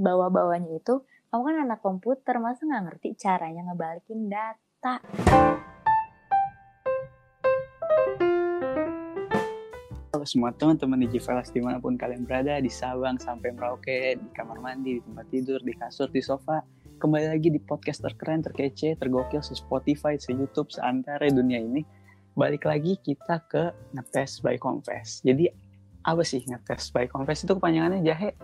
bawa-bawanya itu kamu kan anak komputer masa nggak ngerti caranya ngebalikin data Halo semua teman-teman di Jivelas di mana pun kalian berada, di Sabang sampai Merauke, di kamar mandi, di tempat tidur, di kasur, di sofa. Kembali lagi di podcast terkeren, terkece, tergokil, se Spotify, se YouTube, seantara dunia ini. Balik lagi kita ke ngetes by Confess. Jadi apa sih ngetes by Confess itu kepanjangannya jahe?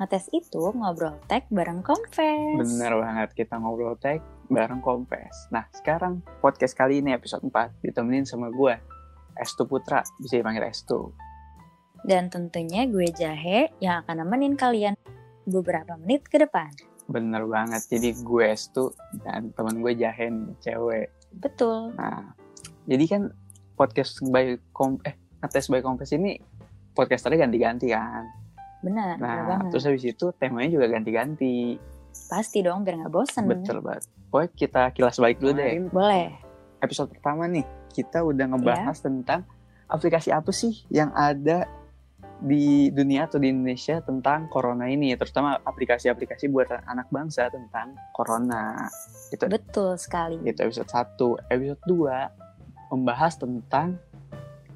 Ngetes itu ngobrol tech bareng Confess Bener banget, kita ngobrol tech bareng Confess. Nah sekarang podcast kali ini episode 4 ditemenin sama gue, Estu Putra, bisa dipanggil Estu. dan tentunya gue Jahe yang akan nemenin kalian beberapa menit ke depan Bener banget, jadi gue Estu dan temen gue Jahe nih, cewek. betul Nah, jadi kan podcast by kom eh ngetes by Confess ini podcasternya ganti-ganti kan. Benar benar Nah, banget terus habis itu temanya juga ganti-ganti. pasti dong biar nggak bosen Betul banget. Pokoknya kita kilas balik dulu deh. boleh Episode pertama nih, kita udah ngebahas Iya. tentang aplikasi apa sih yang ada di dunia atau di Indonesia tentang corona ini, terutama aplikasi-aplikasi buat anak bangsa tentang corona. Itu betul sekali itu episode 1 episode 2 membahas tentang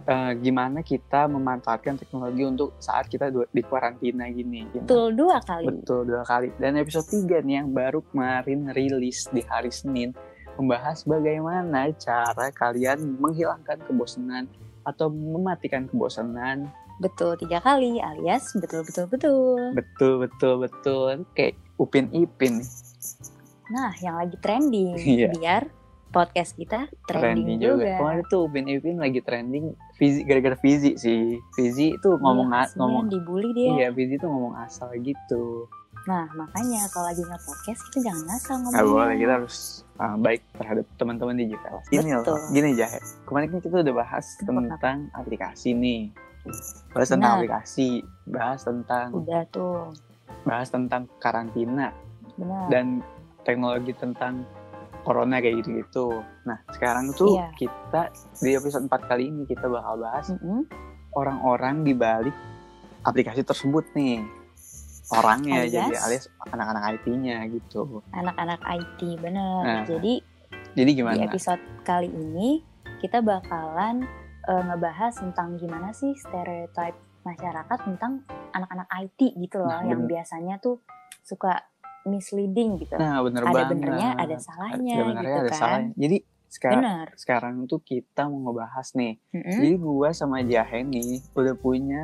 eh, gimana kita memanfaatkan teknologi untuk saat kita di karantina gini Gimana? betul dua kali. Betul dua kali. Dan episode 3 nih yang baru kemarin rilis di hari Senin membahas bagaimana cara kalian menghilangkan kebosanan atau mematikan kebosanan. Betul tiga kali alias betul betul betul betul betul betul. Kayak upin ipin. Nah yang lagi trending Iya. biar podcast kita trending, juga, Kemarin tuh Upin Ipin lagi trending Fizi gara-gara Fizi sih. Fizi itu ngomong Iya, ngomong sebenarnya dibully dia iya Fizi tuh ngomong asal gitu. nah makanya kalau lagi nge podcast kita jangan ngasal Nggak ngomongnya boleh kita harus uh, baik terhadap teman-teman di JPL. Gini loh, Betul. gini Jahe. Kemarin kan kita udah bahas Kenapa? tentang aplikasi nih. Bahas tentang Benar. aplikasi, bahas tentang udah tuh bahas tentang karantina benar dan teknologi tentang corona kayak gitu-gitu. Nah, sekarang tuh Iya. kita di episode 4 kali ini kita bakal bahas orang-orang di balik aplikasi tersebut nih. Orangnya Alias? jadi alias anak-anak IT-nya gitu. anak-anak IT bener Nah, jadi Jadi di gimana? episode kali ini kita bakalan eh, ngebahas tentang gimana sih stereotip masyarakat tentang anak-anak IT gitu loh Nah, yang bener. biasanya tuh suka misleading gitu Nah, bener ada banget. benernya ada salahnya Ada benernya, gitu ada kan salahnya. Jadi sekarang sekarang tuh kita mau ngebahas nih. Mm-mm. Jadi gua sama Jahe nih udah punya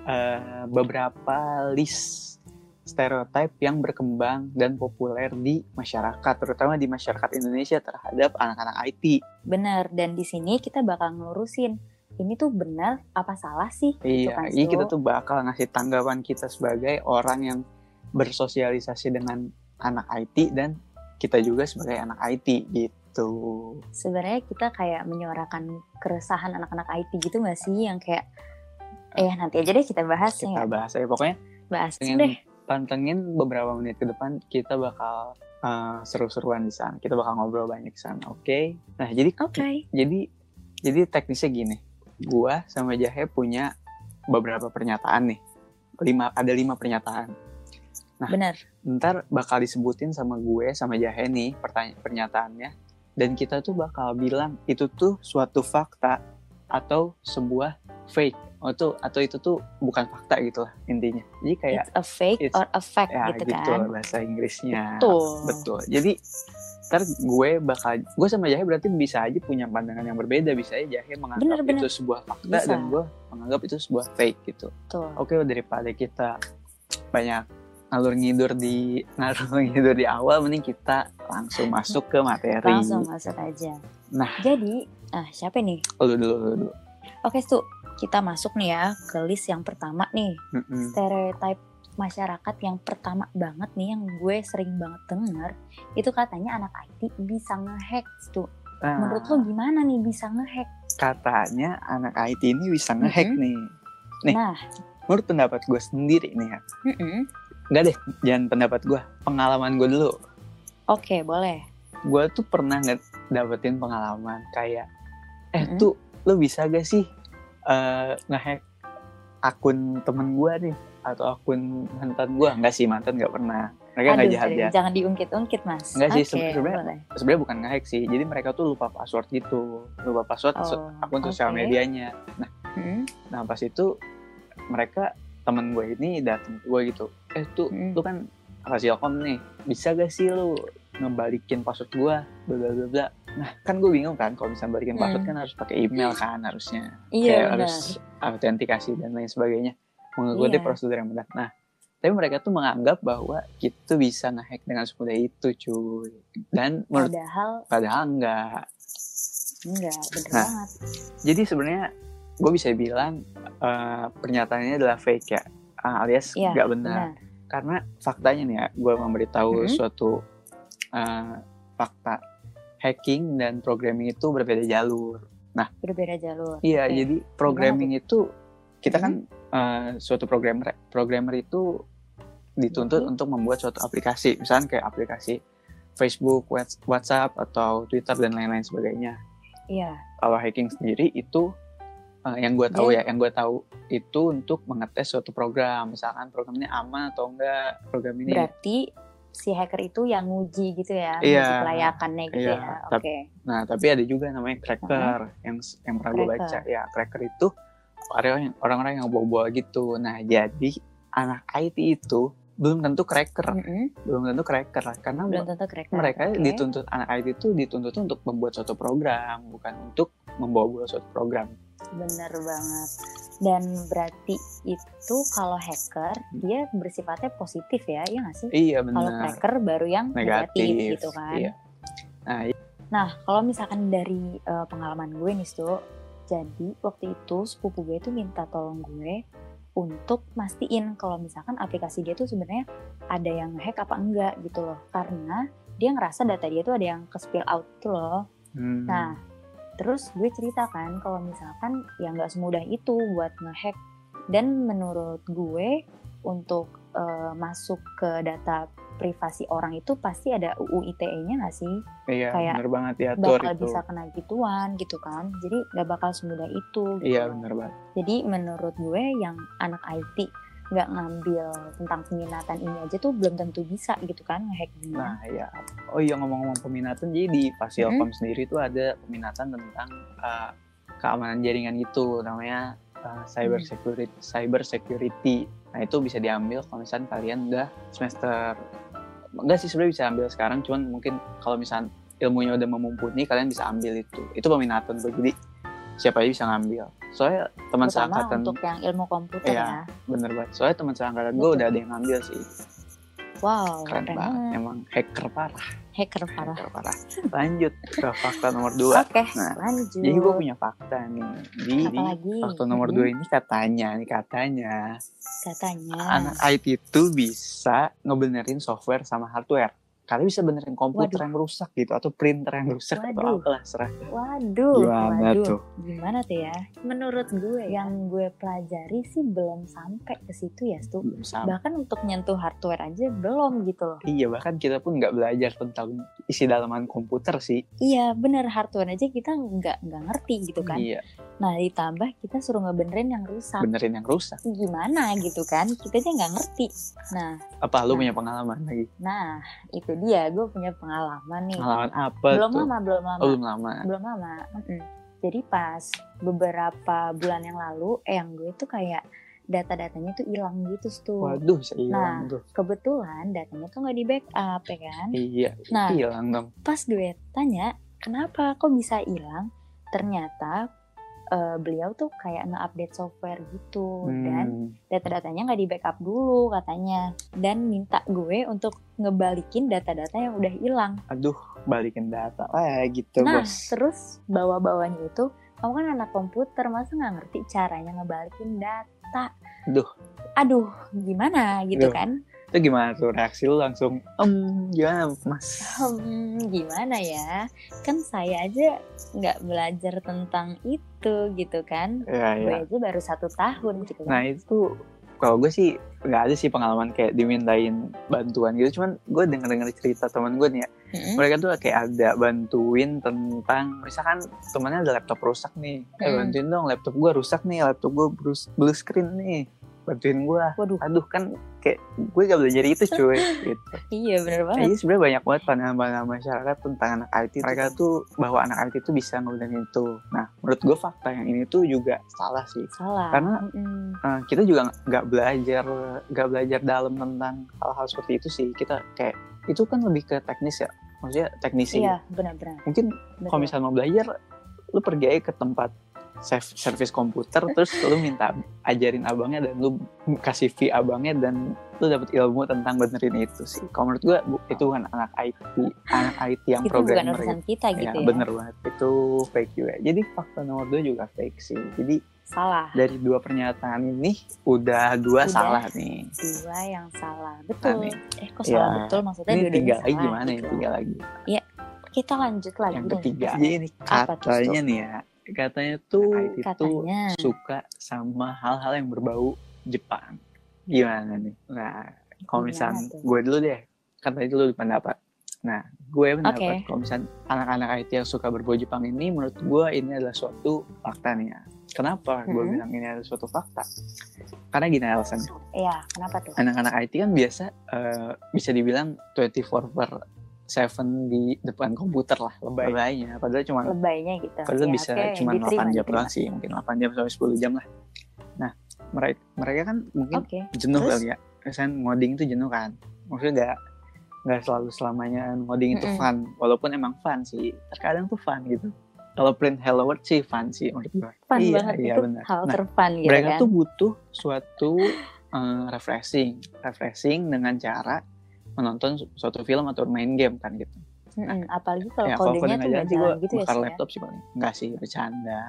eh, beberapa list stereotip yang berkembang dan populer di masyarakat, terutama di masyarakat Indonesia terhadap anak-anak IT. bener dan di sini kita bakal ngelurusin ini tuh benar apa salah sih gitu Iya, kan, iya Stu? kita tuh bakal ngasih tanggapan kita sebagai orang yang bersosialisasi dengan anak IT dan kita juga sebagai anak IT gitu. sebenarnya kita kayak menyuarakan keresahan anak-anak IT gitu gak sih yang kayak eh nanti aja deh kita bahas Kita ya bahas aja pokoknya bahas pengen deh pantengin beberapa menit ke depan kita bakal uh, seru-seruan di sana. Kita bakal ngobrol banyak di sana, oke? Nah, jadi oke jadi jadi teknisnya gini. Gua sama Jahe punya beberapa pernyataan nih. Lima ada lima pernyataan. Nah. bener ntar bakal disebutin sama gue sama Jahe nih pertanya- pernyataannya dan kita tuh bakal bilang itu tuh suatu fakta atau sebuah fake atau atau itu tuh bukan fakta gitu lah intinya jadi kayak it's a fake it's- or a fact ya gitu, gitu kan bahasa Inggrisnya Betul. betul jadi ntar gue bakal gue sama Jahe berarti bisa aja punya pandangan yang berbeda bisa aja Jahe menganggap Bener, bener. itu sebuah fakta Bisa. dan gue menganggap itu sebuah fake gitu Tuh. Oke, daripada kita banyak ngalur ngidur di ngalur ngidur di awal, mending kita langsung masuk ke materi. langsung masuk aja Nah. jadi ah siapa nih Lu dulu, lu dulu. oke Stu kita masuk nih ya ke list yang pertama nih Mm-mm. stereotype masyarakat yang pertama banget nih yang gue sering banget denger itu katanya anak IT bisa ngehack tuh Nah, menurut lo gimana nih bisa ngehack katanya anak IT ini bisa ngehack nih. Nih. nah Menurut pendapat gue sendiri nih ya. mm-mm. Enggak deh, jangan pendapat gue. Pengalaman gue dulu. oke boleh Gue tuh pernah nggak dapetin pengalaman kayak, eh Mm-mm. tuh lo bisa gak sih eh, ngehack akun temen gue nih atau akun mantan gue nggak sih mantan nggak pernah mereka nggak jahat ya jangan diungkit-ungkit mas. Nggak sih, Oke, sebenarnya- sebenarnya bukan ngehack sih jadi mereka tuh lupa password gitu lupa password Oh, akun sosial oke. medianya nah Hmm, nah pas itu mereka temen gue ini datang gue gitu eh tuh Hmm. lu kan nih bisa gak sih lu ngebalikin password gue bla bla bla bla nah kan gue bingung kan kalau misalnya balikin password Hmm. kan harus pakai email kan harusnya Iya kayak benar. harus autentikasi dan lain sebagainya mengikuti Iya. prosedur yang benar nah tapi mereka tuh menganggap bahwa kita bisa ngehack dengan semudah itu cuy dan menurut Padahal padahal enggak enggak, bener Nah. banget. jadi sebenarnya gue bisa bilang eh, pernyataannya adalah fake ya Ah, alias Iya, nggak benar. Benar. Karena faktanya nih ya gue memberitahu Mhm. suatu eh, fakta hacking dan programming itu berbeda jalur Berbeda jalur. iya Oke. jadi programming itu kita kan eh, suatu programmer programmer itu dituntut Mhm. untuk membuat suatu aplikasi misalnya kayak aplikasi Facebook, Whats- WhatsApp atau Twitter dan lain-lain sebagainya Iya. kalau hacking sendiri itu eh, yang gue tahu ya, yang gue tahu itu untuk mengetes suatu program, misalkan program ini aman atau enggak, program ini. Berarti si hacker itu yang nguji gitu ya, Iya. kelayakannya gitu Iya, ya. Oke. Nah, tapi ada juga namanya cracker yang yang pernah gue baca. Ya, cracker itu orang orang-orang yang bawa-bawa gitu. Nah, jadi anak IT itu belum tentu cracker, Mm-mm. belum tentu cracker karena Belum tentu cracker. mereka Oke. dituntut anak IT itu dituntut untuk membuat suatu program, bukan untuk membawa-bawa suatu program. Bener banget. Dan berarti itu kalau hacker dia bersifatnya positif ya, iya nggak sih? Iya Kalau benar. cracker baru yang negatif, Negatif gitu kan. Iya. Nah, Nah, kalau misalkan dari eh, pengalaman gue nih, Stu, jadi waktu itu sepupu gue itu minta tolong gue untuk mastiin kalau misalkan aplikasi dia tuh sebenarnya ada yang hack apa enggak gitu loh. Karena dia ngerasa data dia tuh ada yang ke spill out tuh loh. hmm. Nah, terus gue ceritakan kalau misalkan ya nggak semudah itu buat ngehack. Dan menurut gue untuk eh, masuk ke data privasi orang itu pasti ada UU ITE-nya nggak sih? Iya, kayak bener banget diatur bakal itu. bisa kena gituan gitu kan jadi nggak bakal semudah itu gitu. Iya, bener banget. jadi menurut gue yang anak IT nggak ngambil tentang peminatan ini aja tuh belum tentu bisa gitu kan ngehack dia Nah, ya. Oh iya ngomong-ngomong peminatan, jadi di Fasilkom sendiri itu ada peminatan tentang uh, keamanan jaringan itu, namanya uh, cyber Hmm. security. Cyber security. Nah itu bisa diambil kalau misalnya kalian udah semester enggak sih sebenarnya bisa ambil sekarang, cuman mungkin kalau misalnya ilmunya udah memumpuni, kalian bisa ambil itu. Itu peminatan tuh, jadi siapa aja bisa ngambil. Soalnya teman seangkatan untuk yang ilmu komputer Iya. ya bener banget. Soalnya teman seangkatan gue udah ada yang ngambil sih. wow Keren keren banget. Emang hacker parah. hacker parah Hacker parah. Lanjut ke fakta nomor dua. oke Nah, lanjut Jadi gue punya fakta nih. Di, fakta nomor dua ini katanya, nih katanya katanya anak IT itu bisa ngebenerin software sama hardware. Kalian bisa benerin komputer Waduh. yang rusak gitu atau printer yang rusak atau Waduh. apalah serah. waduh Gimana waduh tuh? gimana tuh ya menurut gue yang gue pelajari sih belum sampai ke situ ya sama. bahkan untuk nyentuh hardware aja belum gitu loh Iya bahkan kita pun nggak belajar tentang isi dalaman komputer sih. iya bener hardware aja kita nggak nggak ngerti gitu kan Iya nah ditambah kita suruh ngebenerin yang rusak benerin yang rusak. gimana gitu kan kita aja nggak ngerti nah Apa lu Nah. punya pengalaman lagi? nah itu dia gue punya pengalaman nih Pengalaman apa belum tuh? lama belum lama Oh, belum lama. belum lama Mm-mm. jadi pas beberapa bulan yang lalu eh yang gue tuh kayak data-datanya tuh hilang gitu tuh Waduh, saya Nah. hilang tuh. kebetulan datanya tuh nggak di backup ya kan Iya, Nah. hilang dong. pas gue tanya kenapa kok bisa hilang ternyata eh, beliau tuh kayak nge-update software gitu dan Hmm. data-datanya nggak di backup dulu katanya dan minta gue untuk ngebalikin data-data yang udah hilang Aduh, balikin data lah gitu, nah bos. terus bawa-bawanya itu kamu kan anak komputer masa nggak ngerti caranya ngebalikin data Aduh. aduh gimana gitu Aduh. kan Itu gimana tuh reaksi lu langsung, em, gimana mas? Hmm, gimana ya? Kan saya aja nggak belajar tentang itu gitu kan. Ya, Gue ya. aja baru satu tahun gitu Nah kan. itu, kalau gue sih nggak ada sih pengalaman kayak dimintain bantuan gitu. Cuman gue denger-denger cerita teman gue nih ya, Mm-mm. mereka tuh kayak ada bantuin tentang, misalkan temennya ada laptop rusak nih, eh Hmm. bantuin dong laptop gue rusak nih, laptop gue blue screen nih. Bantuin gue Waduh, aduh kan kayak gue gak belajar itu cuy gitu. Iya bener banget. jadi sebenarnya banyak banget pandangan-pandangan masyarakat tentang anak IT mereka tuh bahwa anak IT itu bisa ngebedain itu. Nah menurut gue fakta yang ini tuh juga salah sih. Salah. Karena- Mm-mm. Eh, kita juga nggak belajar nggak belajar dalam tentang hal-hal seperti itu sih. Kita kayak itu kan lebih ke teknis ya. Maksudnya teknisi. Iya, benar-benar. mungkin kalau misalnya mau belajar lu pergi aja ke tempat serv- servis komputer terus lu minta ajarin abangnya dan lu kasih fee abangnya dan lu dapat ilmu tentang benerin itu sih kalau menurut gua itu kan anak IT anak IT yang itu bukan programmer urusan kita gitu. ya, ya. bener banget itu fake juga jadi fakta nomor dua juga fake sih jadi Salah. dari dua pernyataan ini udah dua Udah. salah nih Dua yang salah. Betul. nih. eh kok Ya, salah betul maksudnya ini tiga lagi salah gimana ya tiga lagi Kita lanjut lagi yang ketiga jadi ini katanya nih ya katanya tuh itu Katanya. suka sama hal-hal yang berbau Jepang gimana nih nah kalau misalnya gue dulu deh katanya dulu pendapat nah gue pendapat Oke. kalau misalnya anak-anak IT yang suka berbau Jepang ini menurut gue ini adalah suatu fakta nih ya kenapa gue Mhm. bilang ini adalah suatu fakta karena gini alasannya Iya, kenapa tuh? anak-anak IT kan biasa eh, bisa dibilang 24 per 7 di depan komputer lah lebay. lebaynya padahal cuma Lebaynya gitu. padahal Ya, bisa oke, cuma diterima, 8 jam doang sih mungkin 8 jam sampai 10 jam lah nah mereka mereka kan mungkin Oke. jenuh terus? kali ya misalnya ngoding itu jenuh kan maksudnya nggak nggak selalu selamanya ngoding itu Mm-mm. fun walaupun emang fun sih terkadang tuh fun gitu kalau print hello world sih fun sih menurut gue Fun iya, banget iya, itu benar. hal Nah, terfun gitu mereka kan. tuh butuh suatu eh, refreshing refreshing dengan cara menonton su- suatu film atau main game kan gitu Mm-mm, apalagi kalau ya kodenya tuh nggak sih jalan gitu ya, Sil, ya? laptop sih paling enggak sih bercanda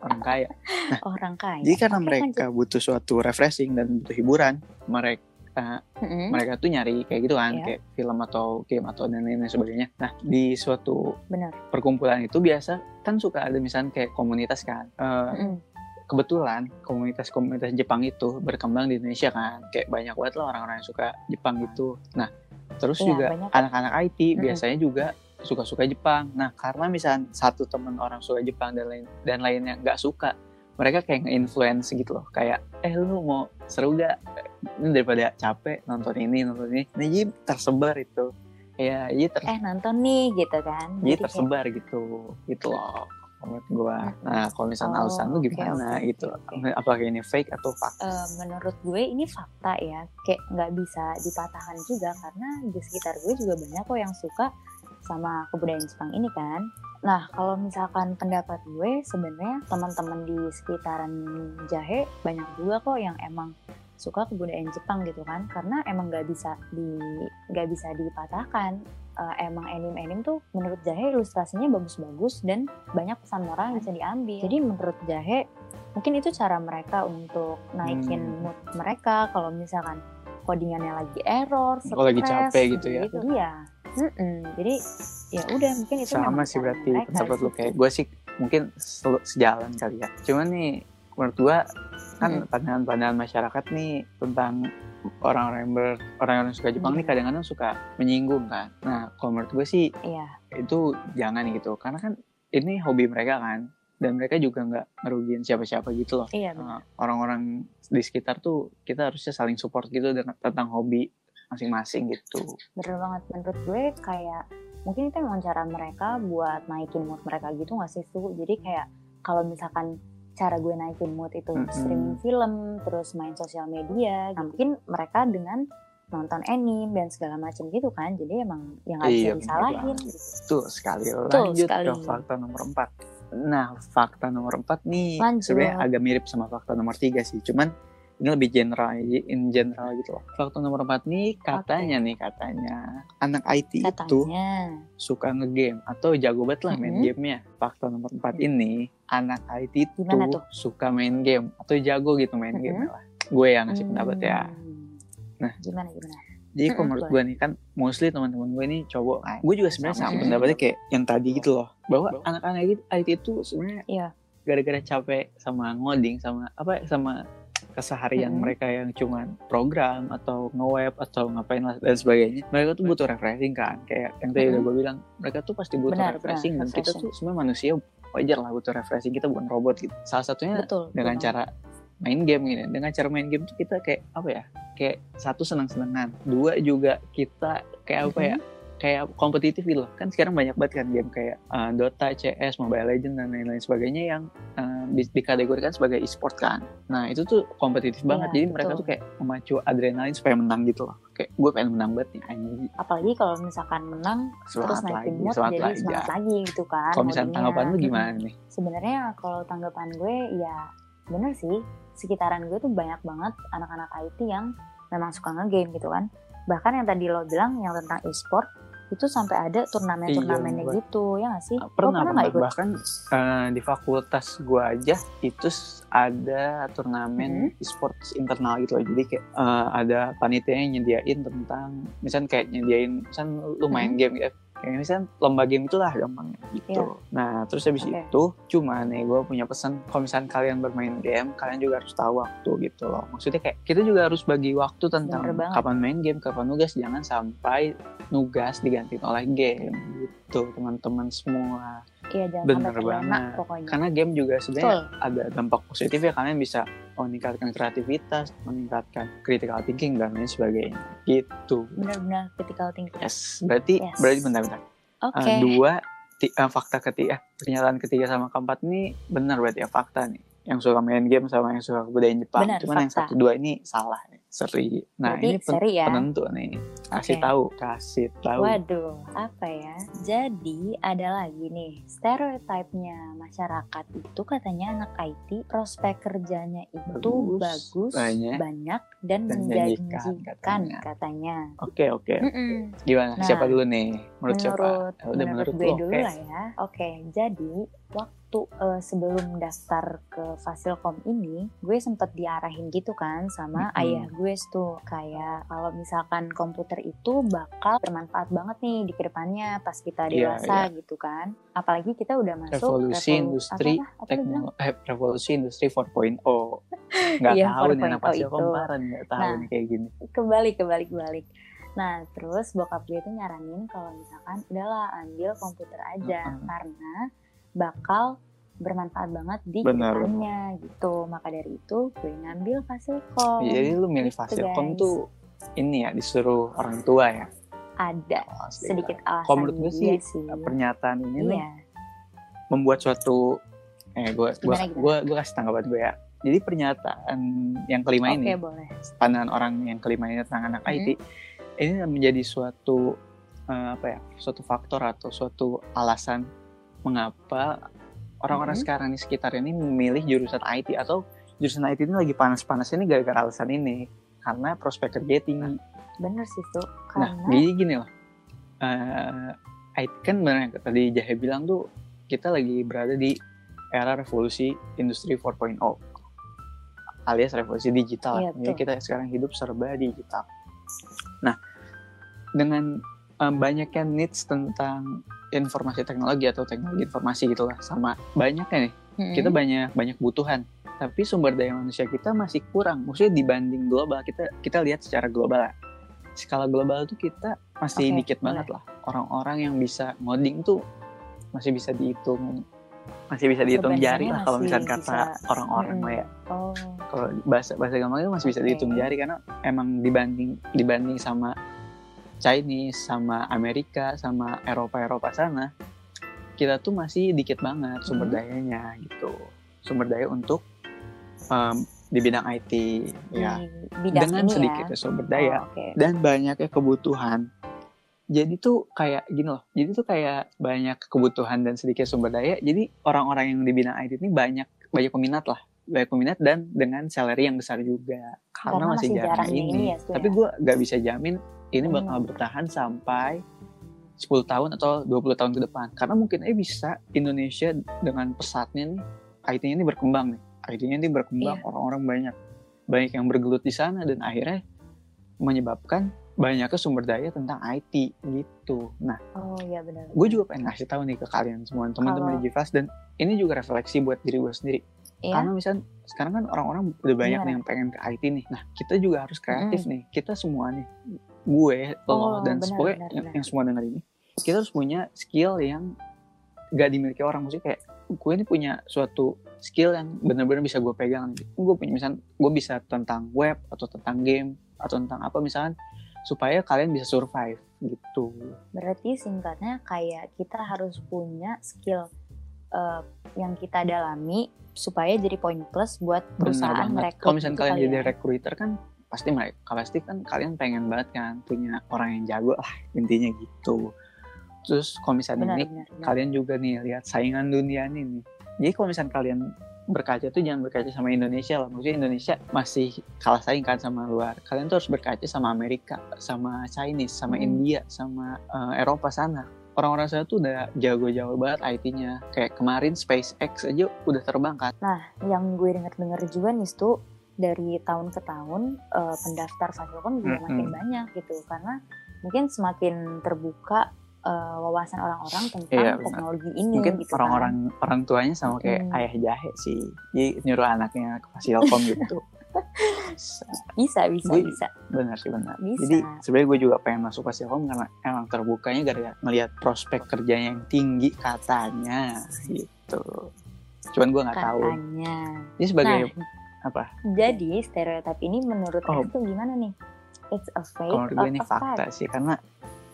orang kaya orang kaya. jadi karena Oke, mereka butuh suatu refreshing dan butuh hiburan mereka lanjut. Mm-mm. mereka tuh nyari kayak gitu kan Iya. kayak film atau game atau dan lain lain sebagainya nah di suatu Benar. perkumpulan itu biasa kan suka ada misalnya kayak komunitas kan Eh, Mm-mm. Kebetulan komunitas-komunitas Jepang itu berkembang di Indonesia kan. Kayak banyak banget lah orang-orang yang suka Jepang gitu. Nah terus Iya, juga anak-anak IT Mm-mm. biasanya juga suka-suka Jepang. Nah karena misalnya satu temen orang suka Jepang dan lain dan lainnya nggak suka mereka kayak nge-influence gitu loh. Kayak eh lu mau seru gak ini daripada capek nonton ini nonton ini. Nah jadi tersebar itu. Ya jadi ter Eh nonton nih gitu kan. jadi kayak- tersebar gitu. Gitu loh menurut gua. Nah kalau misalnya Oh, alasan lu gimana oke, gitu? Apakah ini fake atau fakta Eh, menurut gue ini fakta ya. Kayak nggak bisa dipatahkan juga karena di sekitar gue juga banyak kok yang suka sama kebudayaan Jepang ini kan. Nah kalau misalkan pendapat gue sebenarnya teman-teman di sekitaran Jahe banyak juga kok yang emang suka kebudayaan Jepang gitu kan karena emang nggak bisa di nggak bisa dipatahkan Eh, emang anime-anime tuh menurut Jahe ilustrasinya bagus-bagus dan banyak pesan moral yang bisa diambil jadi menurut Jahe mungkin itu cara mereka untuk naikin Hmm. mood mereka kalau misalkan codingannya lagi error, Oh, lagi stres, capek gitu ya. Jadi ya, mm-mm. jadi ya udah mungkin itu sama sih berarti pendapat lu sih. kayak gue sih mungkin sejalan kali ya cuman nih menurut gua kan Mm-mm. pandangan-pandangan masyarakat nih tentang orang-orang yang ber orang-orang suka Jepang nih Mm. kadang-kadang suka menyinggung kan nah kalau menurut gue sih Iya, itu jangan gitu karena kan ini hobi mereka kan dan mereka juga nggak ngerugiin siapa-siapa gitu loh iya. Uh, orang-orang di sekitar tuh kita harusnya saling support gitu dengan tentang hobi masing-masing gitu bener banget menurut gue kayak mungkin itu emang cara mereka buat naikin mood mereka gitu nggak sih tuh jadi kayak kalau misalkan cara gue naikin mood itu Mm-mm. streaming film terus main sosial media nah, mungkin mereka dengan nonton anime dan segala macam gitu kan jadi emang yang nggak bisa Iya, disalahin gitu. Tuh sekali lanjut sekali. ke fakta nomor 4. Nah, fakta nomor 4 nih sebenarnya agak mirip sama fakta nomor 3 sih. Cuman ini lebih general, in general gitu loh. Fakta nomor 4 nih katanya nih katanya anak IT itu katanya suka ngegame atau jago banget lah main Mhm. gamenya. Fakta nomor 4 ini anak IT itu Gimana tuh? suka main game atau jago gitu main Mhm. game lah. Gue yang ngasih pendapat ya. Hmm. Nah. gimana gimana Jadi kalau menurut gue nih kan mostly teman-teman gue nih cowok kan. Gue juga sebenarnya Sama pendapatnya kayak yang tadi gitu loh. Bahwa anak-anak itu IT itu sebenarnya Iya. gara-gara capek sama ngoding sama apa sama keseharian Mm-mm. mereka yang cuman program atau nge-web atau ngapain lah dan sebagainya. Mereka tuh butuh refreshing kan. Kayak yang tadi udah Mm-mm. gue bilang, mereka tuh pasti butuh Benar, refreshing benar, dan kita tuh sebenarnya manusia wajar lah butuh refreshing. Kita bukan robot gitu. Salah satunya betul dengan betul. cara main game gini dengan cara main game tuh kita kayak apa ya kayak satu senang-senangan dua juga kita kayak apa ya kayak kompetitif gitu loh. Kan sekarang banyak banget kan game kayak uh, Dota, CS, Mobile Legends dan lain-lain sebagainya yang uh, di- dikategorikan sebagai e-sport kan. Nah itu tuh kompetitif Iya, banget jadi mereka betul. tuh kayak memacu adrenalin supaya menang gitu loh. Kayak gue pengen menang banget nih anjing. Apalagi kalau misalkan menang terus semangat naikin lagi mood semangat jadi lagi. semangat lagi gitu kan kalau misalnya tanggapan lu gimana nih? Sebenarnya kalau tanggapan gue ya bener sih. Sekitaran gue tuh banyak banget anak-anak IT yang memang suka ngegame gitu kan. Bahkan yang tadi lo bilang yang tentang e-sport itu sampai ada turnamen-turnamennya Iya, gitu ya nggak sih? Pernah, pernah pernah. ikut? Bahkan eh, di fakultas gue aja itu ada turnamen Hmm. e-sports internal gitu loh. Jadi kayak eh, ada panitia yang nyediain tentang misalnya kayak nyediain misalnya lu main game ya kayak misalnya lomba game itulah gampangnya gitu Iya. nah terus habis Oke. itu cuma nih gue punya pesan kalau misalnya kalian bermain game kalian juga harus tahu waktu gitu loh maksudnya kayak kita juga harus bagi waktu tentang kapan main game kapan nugas jangan sampai nugas digantiin oleh game gitu teman-teman semua iya jangan Bener banget. pokoknya karena game juga sebenarnya ada dampak positif ya kalian bisa meningkatkan kreativitas meningkatkan critical thinking dan lain sebagainya. Gitu. Benar-benar critical thinking. Yes. Berarti Yes. berarti bentar-bentar. Oke. Eh, dua ti- eh, fakta ketiga pernyataan ketiga sama keempat ini benar berarti ya fakta nih. Yang suka main game sama yang suka kebudayaan Jepang. Benar, cuman yang fakta. satu dua ini salah nih seri nah Berarti ini pen- seri ya penentu nih kasih Oke. tahu kasih tahu Waduh, apa ya? Jadi ada lagi nih stereotipnya masyarakat itu katanya anak IT prospek kerjanya itu Bagus, bagus, banyak, banyak, dan, dan menjanjikan katanya. katanya. oke oke Mm-mm. gimana Nah, siapa dulu nih menurut, siapa Menurut, Ya udah menurut, menurut, gue lu, dulu oke. lah ya. Oke, jadi waktu eh, sebelum daftar ke Fasilkom ini, gue sempet diarahin gitu kan sama Mm-mm. ayah gue tuh kayak kalau misalkan komputer itu bakal bermanfaat banget nih di ke depannya pas kita Iya, dewasa gitu kan. Apalagi kita udah masuk Revolusi revolu- industri apa, apa, apa teknologi eh, revolusi industri 4.0 nggak Iya, tahu nih anak 4.0 pasti itu. komparan nggak tahu Nah. nih kayak gini kebalik kebalik kebalik nah terus bokap gue itu nyaranin kalau misalkan udahlah ambil komputer aja Mm-mm. karena bakal bermanfaat banget di Benar, ke depannya gitu. Maka dari itu gue ngambil fasilkom jadi lu milih Gitu, Fasilkom guys. tuh ini ya disuruh orang tua ya? Ada Oh, sedikit alasan Kalau menurut gue sih, sih. pernyataan ini nih iya. membuat suatu eh gue gue gue gue kasih tanggapan gue ya. Jadi pernyataan yang kelima oke ini boleh. pandangan orang yang kelima ini tentang anak Hmm. IT ini menjadi suatu eh, apa ya suatu faktor atau suatu alasan mengapa orang-orang Hmm. sekarang di sekitar ini memilih jurusan IT atau jurusan IT ini lagi panas-panas ini gara-gara alasan ini karena prospek kerja tinggi. bener sih tuh Nah, karena jadi gini loh. Eh, IT kan benar yang tadi Jahe bilang tuh kita lagi berada di era revolusi industri 4.0 alias revolusi digital. Iya, Jadi kita sekarang hidup serba digital. Nah, dengan em, banyaknya needs tentang informasi teknologi atau teknologi informasi gitu lah sama banyaknya nih. Mm-mm. kita banyak banyak kebutuhan tapi sumber daya manusia kita masih kurang. Maksudnya dibanding global kita kita lihat secara global skala global tuh kita masih Oke, dikit banget lah. Orang-orang yang bisa ngoding tuh masih bisa dihitung masih bisa dihitung jari lah kalau misalnya kata orang-orang lah ya. Oh. Kalau bahasa bahasa gampangnya masih bisa Oke. dihitung jari karena emang dibanding dibanding sama Chinese sama Amerika sama Eropa Eropa sana kita tuh masih dikit banget sumber Hmm. dayanya gitu. Sumber daya untuk em, di bidang IT ya. Di bidang dengan ini sedikitnya ya sumber daya Oh, oke. dan banyaknya kebutuhan. Jadi tuh kayak gini loh jadi tuh kayak banyak kebutuhan dan sedikit sumber daya jadi orang-orang yang di bidang IT ini banyak banyak peminat lah. Banyak peminat dan dengan salary yang besar juga. Karena, Karena masih, masih jarang, jarang ini, ini ya, tapi ya. gue gak bisa jamin ini Hmm. bakal bertahan sampai 10 tahun atau 20 tahun ke depan karena mungkin eh bisa Indonesia dengan pesatnya nih IT-nya ini berkembang nih IT-nya ini berkembang Iya. orang-orang banyak banyak yang bergelut di sana dan akhirnya menyebabkan banyaknya sumber daya tentang IT gitu. Nah, oh iya benar gue juga pengen ngasih tahu nih ke kalian semua teman-teman di Jivas dan ini juga refleksi buat diri gue sendiri. Iya. Karena misalnya sekarang kan orang-orang udah banyak Gimana? nih yang pengen ke IT nih. Nah, kita juga harus kreatif nih. Kita semua nih, gue, lo Oh, dan benar, pokoknya benar, yang, benar. yang semua denger ini, kita harus punya skill yang gak dimiliki orang. Maksudnya kayak gue ini punya suatu skill yang benar-benar bisa gue pegang gue punya misalnya gue bisa tentang web atau tentang game atau tentang apa misalnya supaya kalian bisa survive gitu Berarti singkatnya kayak kita harus punya skill uh, yang kita dalami supaya jadi poin plus buat benar perusahaan banget merekrut. kalau misalnya kalian kali jadi recruiter kan pasti mereka pasti kan kalian pengen banget kan punya orang yang jago lah intinya gitu terus kalau misalnya benar, ini benar, benar. kalian juga nih lihat saingan dunia ini nih. Jadi kalau misalnya kalian berkaca tuh jangan berkaca sama Indonesia lah. Maksudnya Indonesia masih kalah saing kan sama luar. Kalian tuh harus berkaca sama Amerika, sama Chinese, sama Hmm. India, sama eh, Eropa sana. Orang-orang sana tuh udah jago-jago banget IT-nya. Kayak kemarin SpaceX aja udah terbang kan. Nah, yang gue denger-denger juga nih tuh dari tahun ke tahun eh, pendaftar Fasilkom juga Mm-mm. makin banyak gitu karena mungkin semakin terbuka eh, wawasan orang-orang tentang Iya, benar. teknologi ini Mungkin gitu kan. orang-orang orang tuanya sama kayak Hmm. ayah jahe sih. Jadi nyuruh anaknya ke Fasilkom gitu. bisa bisa Gue- bisa benar sih benar. Bisa. Jadi sebenarnya gue juga pengen masuk Fasilkom karena emang terbukanya gara-gara melihat prospek kerjanya yang tinggi katanya gitu. Cuman gue nggak tahu. Ini sebagai Nah, apa? jadi stereotip ini menurut Oh. Tuh gimana nih? It's a fake Kalau gue ini fakta fact? sih karena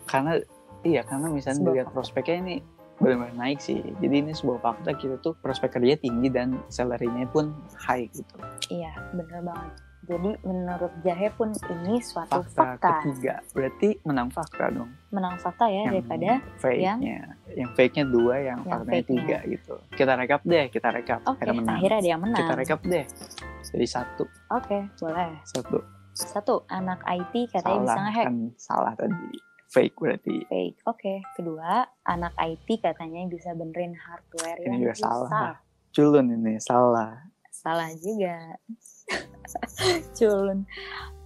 karena iya karena misalnya Sebuah dilihat prospeknya ini benar-benar naik sih. Jadi ini sebuah fakta kita tuh prospek kerja tinggi dan salary-nya pun high gitu. Iya, bener banget. Jadi menurut Jahe pun ini suatu Fakta, fakta. ketiga berarti menang fakta dong. Menang fakta ya daripada fake-nya. Yang fake-nya dua, yang, Yang faktanya fake-nya. tiga gitu. Kita rekap deh, kita rekap. Oke, Akhirnya menang. akhirnya ada yang menang. Kita rekap deh. Jadi satu, Oke, boleh. satu. Satu, anak IT katanya bisa salah ngehack. kan salah tadi. Fake berarti. Fake. Oke. Kedua, anak IT katanya bisa benerin hardware Ini yang juga rusak. salah. Culun ini salah. Salah juga. Culun.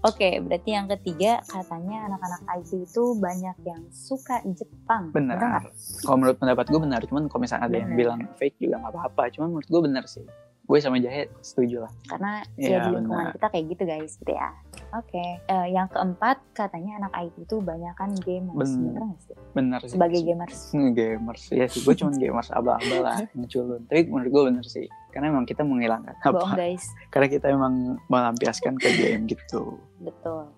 Oke, berarti yang ketiga katanya anak-anak IT itu banyak yang suka Jepang. Benar. Kalau menurut pendapat gue benar. Cuman kalau misalnya ada yang Benar. bilang fake juga nggak apa-apa. Cuman menurut gue benar sih. Gue sama Jahe setuju lah. Karena Iya, ya di lingkungan benar. kita kayak gitu guys, gitu ya. Oke. Eh, yang keempat katanya anak IT itu banyak kan gamers. Benar. Bener nggak sih? Benar sih. Sebagai gamers. Hmm, gamers. Ya sih, gue cuman gamers abal-abal lah. Yang culun. Tapi menurut gue benar sih. Karena emang kita menghilangkan apa? guys. Karena kita emang melampiaskan ke game gitu. Betul.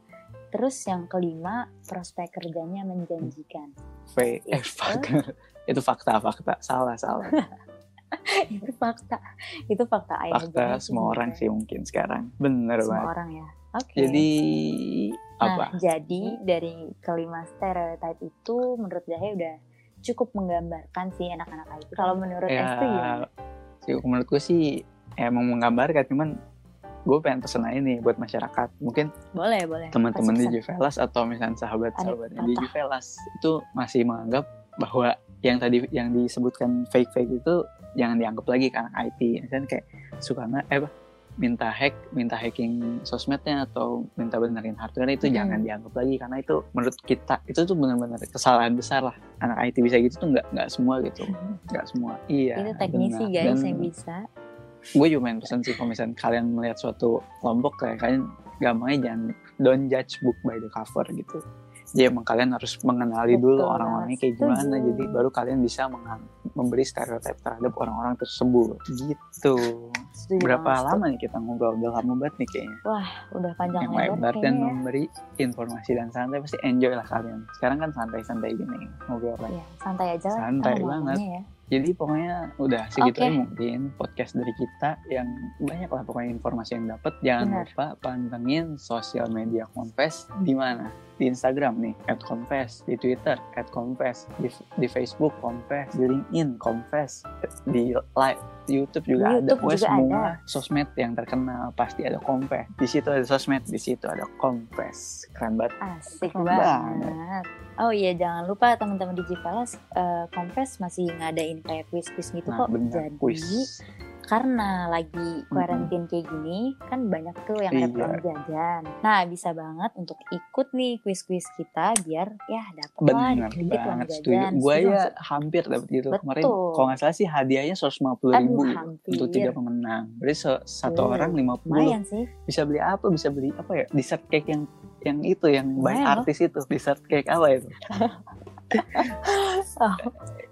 Terus yang kelima, prospek kerjanya menjanjikan. Fake. Eh, Itu- fuck. Itu fakta, fakta. Itu fakta. Itu fakta ayah fakta Jahe semua orang sih mungkin sekarang bener Semua banget orang ya. Oke. jadi Nah, apa jadi dari kelima stereotip itu menurut Jahe udah cukup menggambarkan sih anak-anak IT. Kalau menurut ya Esti gimana? sih, menurut gue sih emang menggambarkan cuman gue pengen pesen aja nih buat masyarakat mungkin Boleh, boleh. teman-teman di Juvelas atau misalnya sahabat-sahabatnya Ada di. Juvelas itu masih menganggap bahwa yang tadi yang disebutkan fake fake itu jangan dianggap lagi ke anak IT misalnya kayak suka nggak eh minta hack minta hacking sosmednya atau minta benerin hardware itu Hmm. jangan dianggap lagi karena itu menurut kita itu tuh benar-benar kesalahan besar lah anak IT bisa gitu tuh nggak nggak semua gitu nggak semua iya Itu teknisi benar. guys Dan yang bisa. gue juga main pesan sih kalau misalnya kalian melihat suatu kelompok kayak kalian gampangnya jangan don't judge book by the cover gitu jadi emang kalian harus mengenali dulu Betul orang-orangnya banget. kayak gimana Setuju. jadi baru kalian bisa memberi stereotip terhadap orang-orang tersebut gitu Setuju berapa banget, lama nih kita ngobrol udah lama banget nih kayaknya Udah panjang yang lebar dan ya. memberi informasi dan santai pasti enjoy lah kalian sekarang kan santai-santai gini ngobrol lagi Ya, santai aja lah. Santai banget. Ya. Jadi pokoknya udah segitu Oke. aja mungkin podcast dari kita yang banyak lah pokoknya informasi yang dapat. Jangan Benar. lupa pantengin sosial media Confess di mana? Di Instagram nih @confess, di Twitter @confess, di, di Facebook Confess, di LinkedIn Confess, di live YouTube juga ada. YouTube Pokoknya juga semua sosmed yang terkenal pasti ada Confess. Di situ ada sosmed, di situ ada Confess. Keren banget. Asik Keren banget. Oh iya, jangan lupa teman-teman di Jipalas eh, Confess masih ngadain kayak quiz-quiz gitu Nah, kok. bener. Jadi Quiz. Karena lagi quarantine kayak gini kan banyak tuh yang ada Iya. jajan. Nah bisa banget untuk ikut nih quiz-quiz kita biar ya lah dikit-dikit uang banget setuju. jajan. Gue ya hampir dapet gitu kemarin. Betul. Kalau nggak salah sih hadiahnya 150 Aduh ribu hampir. untuk tiga pemenang. Berarti satu Iya. orang 50 Lumayan sih. bisa beli apa? Bisa beli apa ya? Dessert cake yang yang itu yang loh. artis itu. Dessert cake apa itu? Oh,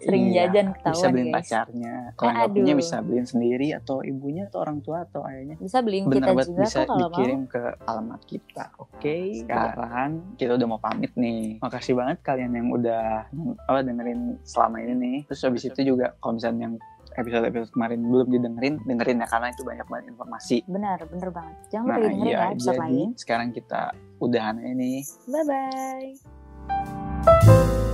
sering Iya, jajan bisa ketahuan beliin guys. pacarnya kalau nggak punya bisa beliin sendiri atau ibunya atau orang tua atau ayahnya Bisa beliin bener kita juga bisa kok kalau mau. dikirim ke alamat kita oke sekarang kita udah mau pamit nih makasih banget kalian yang udah apa dengerin selama ini nih terus habis itu juga kalau misalnya yang episode episode kemarin belum didengerin dengerin ya karena itu banyak banget informasi Benar, bener banget. Jangan nah lupa dengerin iya ya episode jadi lain. sekarang kita udahan ini Bye bye.